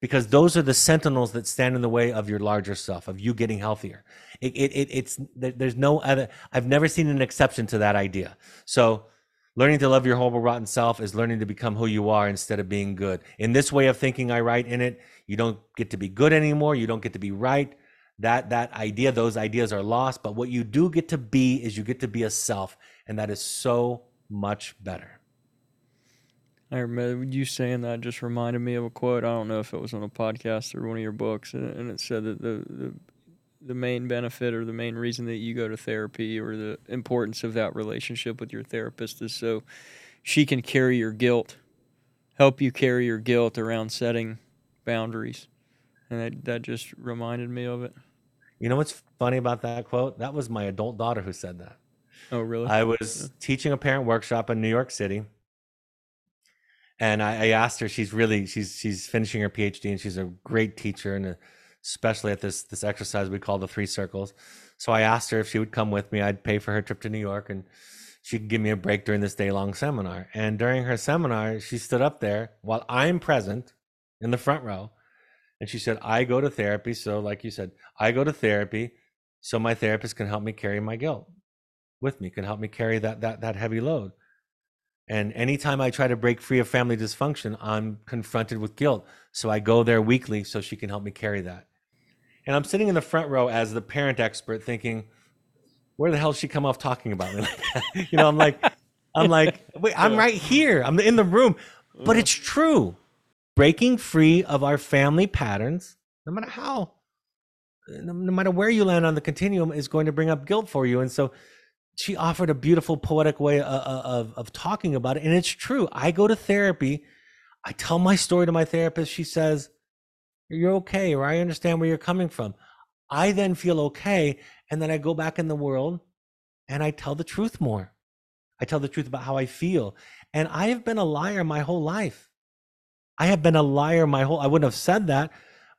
because those are the sentinels that stand in the way of your larger self, of you getting healthier. It, it, it, it's there's no other. I've never seen an exception to that idea. So, learning to love your horrible, rotten self is learning to become who you are instead of being good. In this way of thinking, I write in it, you don't get to be good anymore. You don't get to be right. That that idea, those ideas are lost. But what you do get to be is you get to be a self, and that is so much better. I remember you saying that just reminded me of a quote. I don't know if it was on a podcast or one of your books, and, it said that the, the the main benefit or the main reason that you go to therapy or the importance of that relationship with your therapist is so she can carry your guilt, help you carry your guilt around setting boundaries, and that that just reminded me of it. You know what's funny about that quote? That was my adult daughter who said that. Oh, really? I was yeah. teaching a parent workshop in New York City and I, I, asked her she's really she's she's finishing her phd and she's a great teacher and especially at this this exercise we call the three circles. So i asked her if she would come with me. I'd pay for her trip to new york and she could give me a break during this day long seminar. And during her seminar she stood up there while i'm present in the front row and she said i go to therapy. So like you said i go to therapy so my therapist can help me carry my guilt with me can help me carry that that that heavy load and anytime I try to break free of family dysfunction, I'm confronted with guilt. So I go there weekly so she can help me carry that. And I'm sitting in the front row as the parent expert thinking, where the hell she come off talking about me? you know, I'm like, I'm like, wait, I'm right here. I'm in the room. But it's true. Breaking free of our family patterns, no matter how, no matter where you land on the continuum, is going to bring up guilt for you. And so she offered a beautiful poetic way of, uh, uh, of, of talking about it. And it's true. I go to therapy. I tell my story to my therapist. She says, You're okay, or I understand where you're coming from. I then feel okay. And then I go back in the world and I tell the truth more. I tell the truth about how I feel. And I have been a liar my whole life. I have been a liar my whole I wouldn't have said that,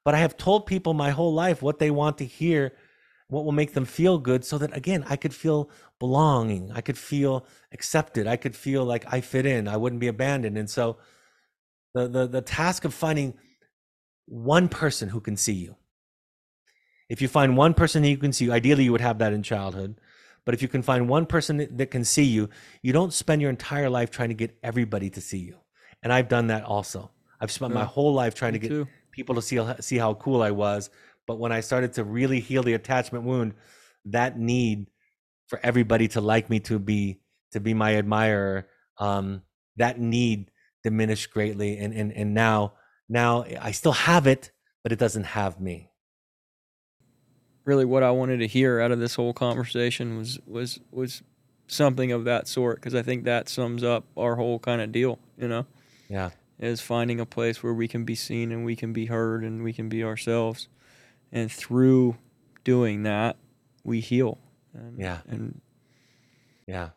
but I have told people my whole life what they want to hear what will make them feel good so that again i could feel belonging. I could feel accepted. I could feel like i fit in. I wouldn't be abandoned. And so the the, the task of finding one person who can see you. If you find one person who can see you ideally you would have that in childhood but if you can find one person that can see you you don't spend your entire life trying to get everybody to see you. And i've done that also. I've spent yeah, my whole life trying to get too. people to see see how cool i was but when I started to really heal the attachment wound, that need for everybody to like me, to be to be my admirer, um, that need diminished greatly. And and and now now I still have it, but it doesn't have me. Really, what I wanted to hear out of this whole conversation was was was something of that sort because I think that sums up our whole kind of deal. You know. Yeah. Is finding a place where we can be seen and we can be heard and we can be ourselves and through doing that, we heal. And, yeah. And yeah.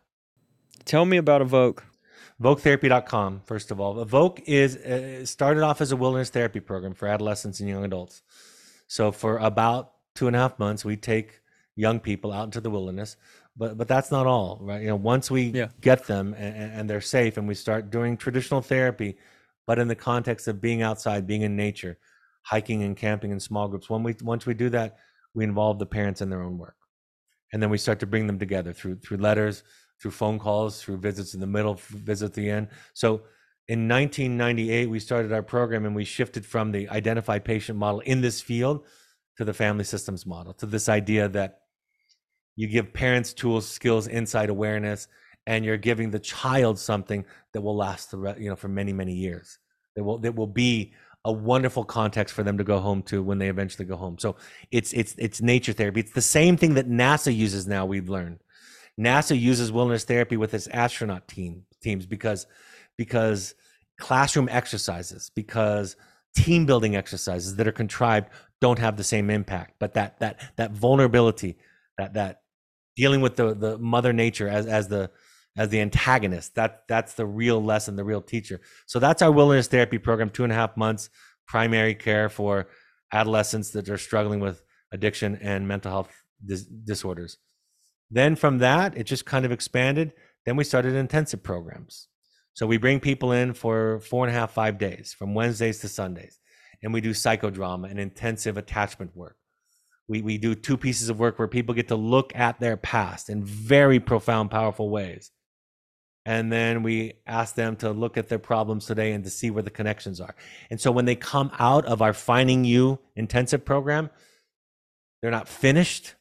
Tell me about Evoke. EvokeTherapy.com, first of all. Evoke is uh, started off as a wilderness therapy program for adolescents and young adults. So for about two and a half months, we take young people out into the wilderness. But but that's not all, right? You know, once we yeah. get them and, and they're safe, and we start doing traditional therapy, but in the context of being outside, being in nature, hiking and camping in small groups. When we once we do that, we involve the parents in their own work, and then we start to bring them together through through letters, through phone calls, through visits in the middle, visits at the end. So. In 1998, we started our program and we shifted from the identified patient model in this field to the family systems model, to this idea that you give parents tools, skills, insight, awareness, and you're giving the child something that will last the you know for many many years. That will that will be a wonderful context for them to go home to when they eventually go home. So it's it's it's nature therapy. It's the same thing that NASA uses now. We've learned NASA uses wilderness therapy with its astronaut team teams because because classroom exercises because team building exercises that are contrived don't have the same impact. But that that that vulnerability that that dealing with the the mother nature as as the as the antagonist. That that's the real lesson, the real teacher. So that's our wilderness therapy program, two and a half months, primary care for adolescents that are struggling with addiction and mental health dis- disorders. Then from that, it just kind of expanded. Then we started intensive programs. So we bring people in for four and a half, five days, from Wednesdays to Sundays, and we do psychodrama and intensive attachment work. We, we do two pieces of work where people get to look at their past in very profound, powerful ways. And then we ask them to look at their problems today and to see where the connections are. And so when they come out of our Finding You intensive program, they're not finished,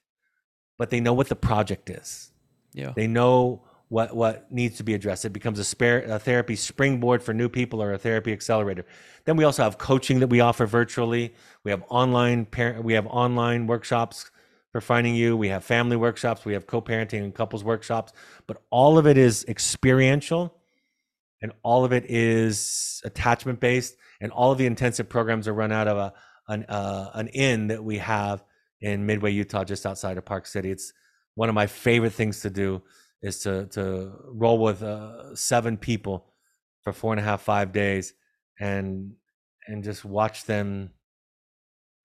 but they know what the project is. Yeah. They know what what needs to be addressed. It becomes a, spare, a therapy springboard for new people or a therapy accelerator. Then we also have coaching that we offer virtually. We have online parent. We have online workshops for finding you. We have family workshops. We have co-parenting and couples workshops. But all of it is experiential, and all of it is attachment based. And all of the intensive programs are run out of a an uh, an inn that we have in Midway, Utah, just outside of Park City. It's one of my favorite things to do is to to roll with uh, seven people for four and a half five days and and just watch them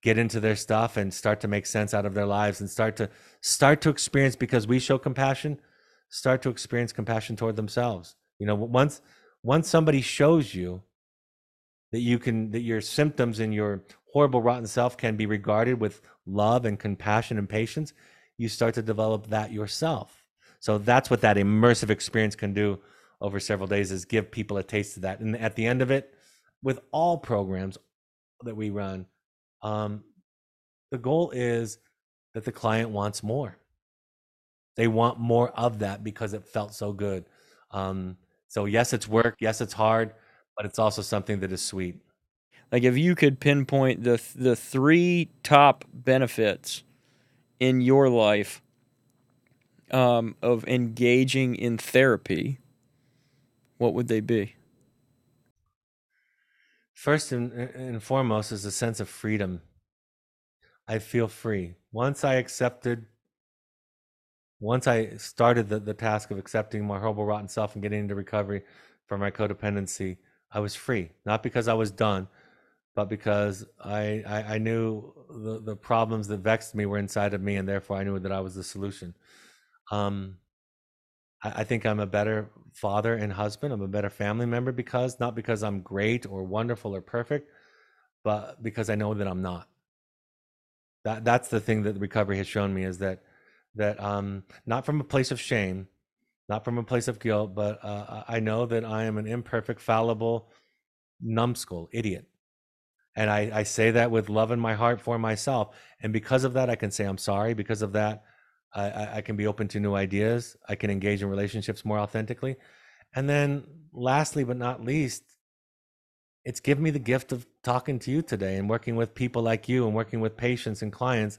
get into their stuff and start to make sense out of their lives and start to start to experience because we show compassion start to experience compassion toward themselves you know once once somebody shows you that you can that your symptoms and your horrible rotten self can be regarded with love and compassion and patience you start to develop that yourself so that's what that immersive experience can do over several days is give people a taste of that. And at the end of it, with all programs that we run, um, the goal is that the client wants more. They want more of that because it felt so good. Um, so yes, it's work. Yes, it's hard, but it's also something that is sweet. Like if you could pinpoint the the three top benefits in your life um, of engaging in therapy, what would they be? First and, and foremost is a sense of freedom. I feel free. Once I accepted, once I started the, the task of accepting my horrible, rotten self and getting into recovery from my codependency, I was free. Not because I was done, but because I, I, I knew the, the problems that vexed me were inside of me, and therefore I knew that I was the solution. Um, I, think I'm a better father and husband. I'm a better family member because not because I'm great or wonderful or perfect, but because I know that I'm not. That that's the thing that recovery has shown me is that that um not from a place of shame, not from a place of guilt, but uh, I know that I am an imperfect, fallible, numbskull, idiot. And I, I say that with love in my heart for myself. And because of that, I can say I'm sorry. Because of that, I, I can be open to new ideas. I can engage in relationships more authentically. And then, lastly but not least, it's given me the gift of talking to you today and working with people like you and working with patients and clients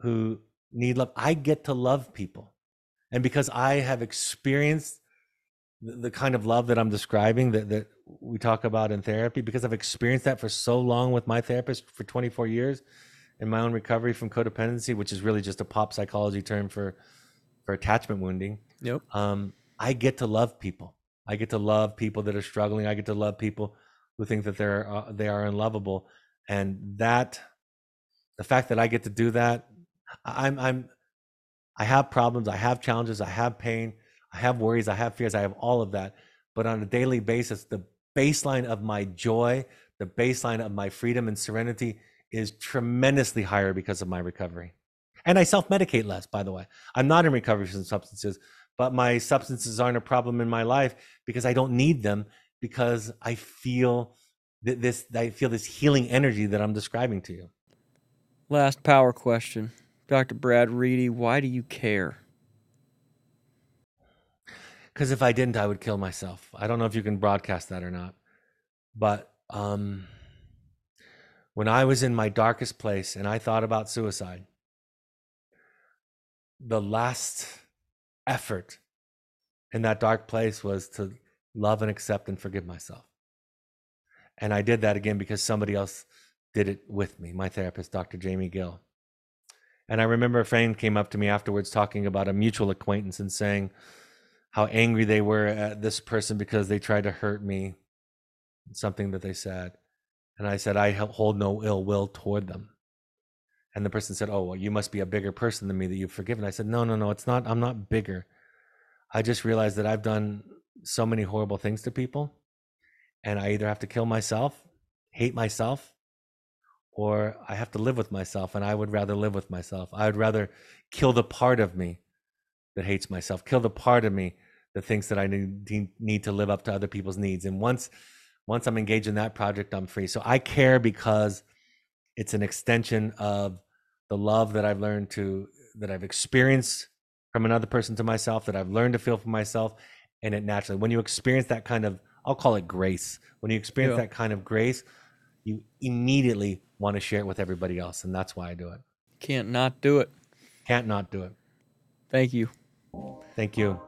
who need love. I get to love people. And because I have experienced the, kind of love that I'm describing that, that we talk about in therapy, because I've experienced that for so long with my therapist for 24 years, in my own recovery from codependency, which is really just a pop psychology term for for attachment wounding. Yep. Um, I get to love people. I get to love people that are struggling. I get to love people who think that they're uh, they are unlovable, and that the fact that I get to do that, I'm I'm I have problems. I have challenges. I have pain. I have worries. I have fears. I have all of that. But on a daily basis, the baseline of my joy, the baseline of my freedom and serenity is tremendously higher because of my recovery. And I self medicate less, by the way. I'm not in recovery from substances, but my substances aren't a problem in my life because I don't need them because I feel this I feel this healing energy that I'm describing to you. Last power question. Dr. Brad Reedy, why do you care? Because if I didn't, I would kill myself. I don't know if you can broadcast that or not. But um when I was in my darkest place and I thought about suicide, the last effort in that dark place was to love and accept and forgive myself. And I did that again because somebody else did it with me, my therapist, Dr. Jamie Gill. And I remember a friend came up to me afterwards talking about a mutual acquaintance and saying how angry they were at this person because they tried to hurt me, something that they said. And I said, I hold no ill will toward them. And the person said, "Oh, well, you must be a bigger person than me that you've forgiven." I said, "No, no, no. It's not. I'm not bigger. I just realized that I've done so many horrible things to people, and I either have to kill myself, hate myself, or I have to live with myself. And I would rather live with myself. I would rather kill the part of me that hates myself, kill the part of me that thinks that I need, need to live up to other people's needs. And once once I'm engaged in that project, I'm free. So I care because it's an extension of the love that I've learned to that I've experienced from another person to myself that I've learned to feel for myself and it naturally when you experience that kind of I'll call it grace. When you experience yeah. that kind of grace you immediately want to share it with everybody else and that's why I do it. Can't not do it. Can't not do it. Thank you. Thank you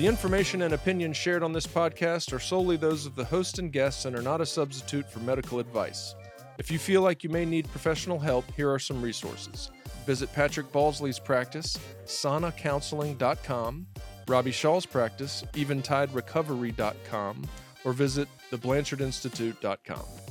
The information and opinions shared on this podcast are solely those of the host and guests and are not a substitute for medical advice. If you feel like you may need professional help, here are some resources. Visit Patrick Balsley's practice, sanacounseling.com, Robbie Shaw's practice, eventiderecovery.com, or visit theblanchardinstitute.com.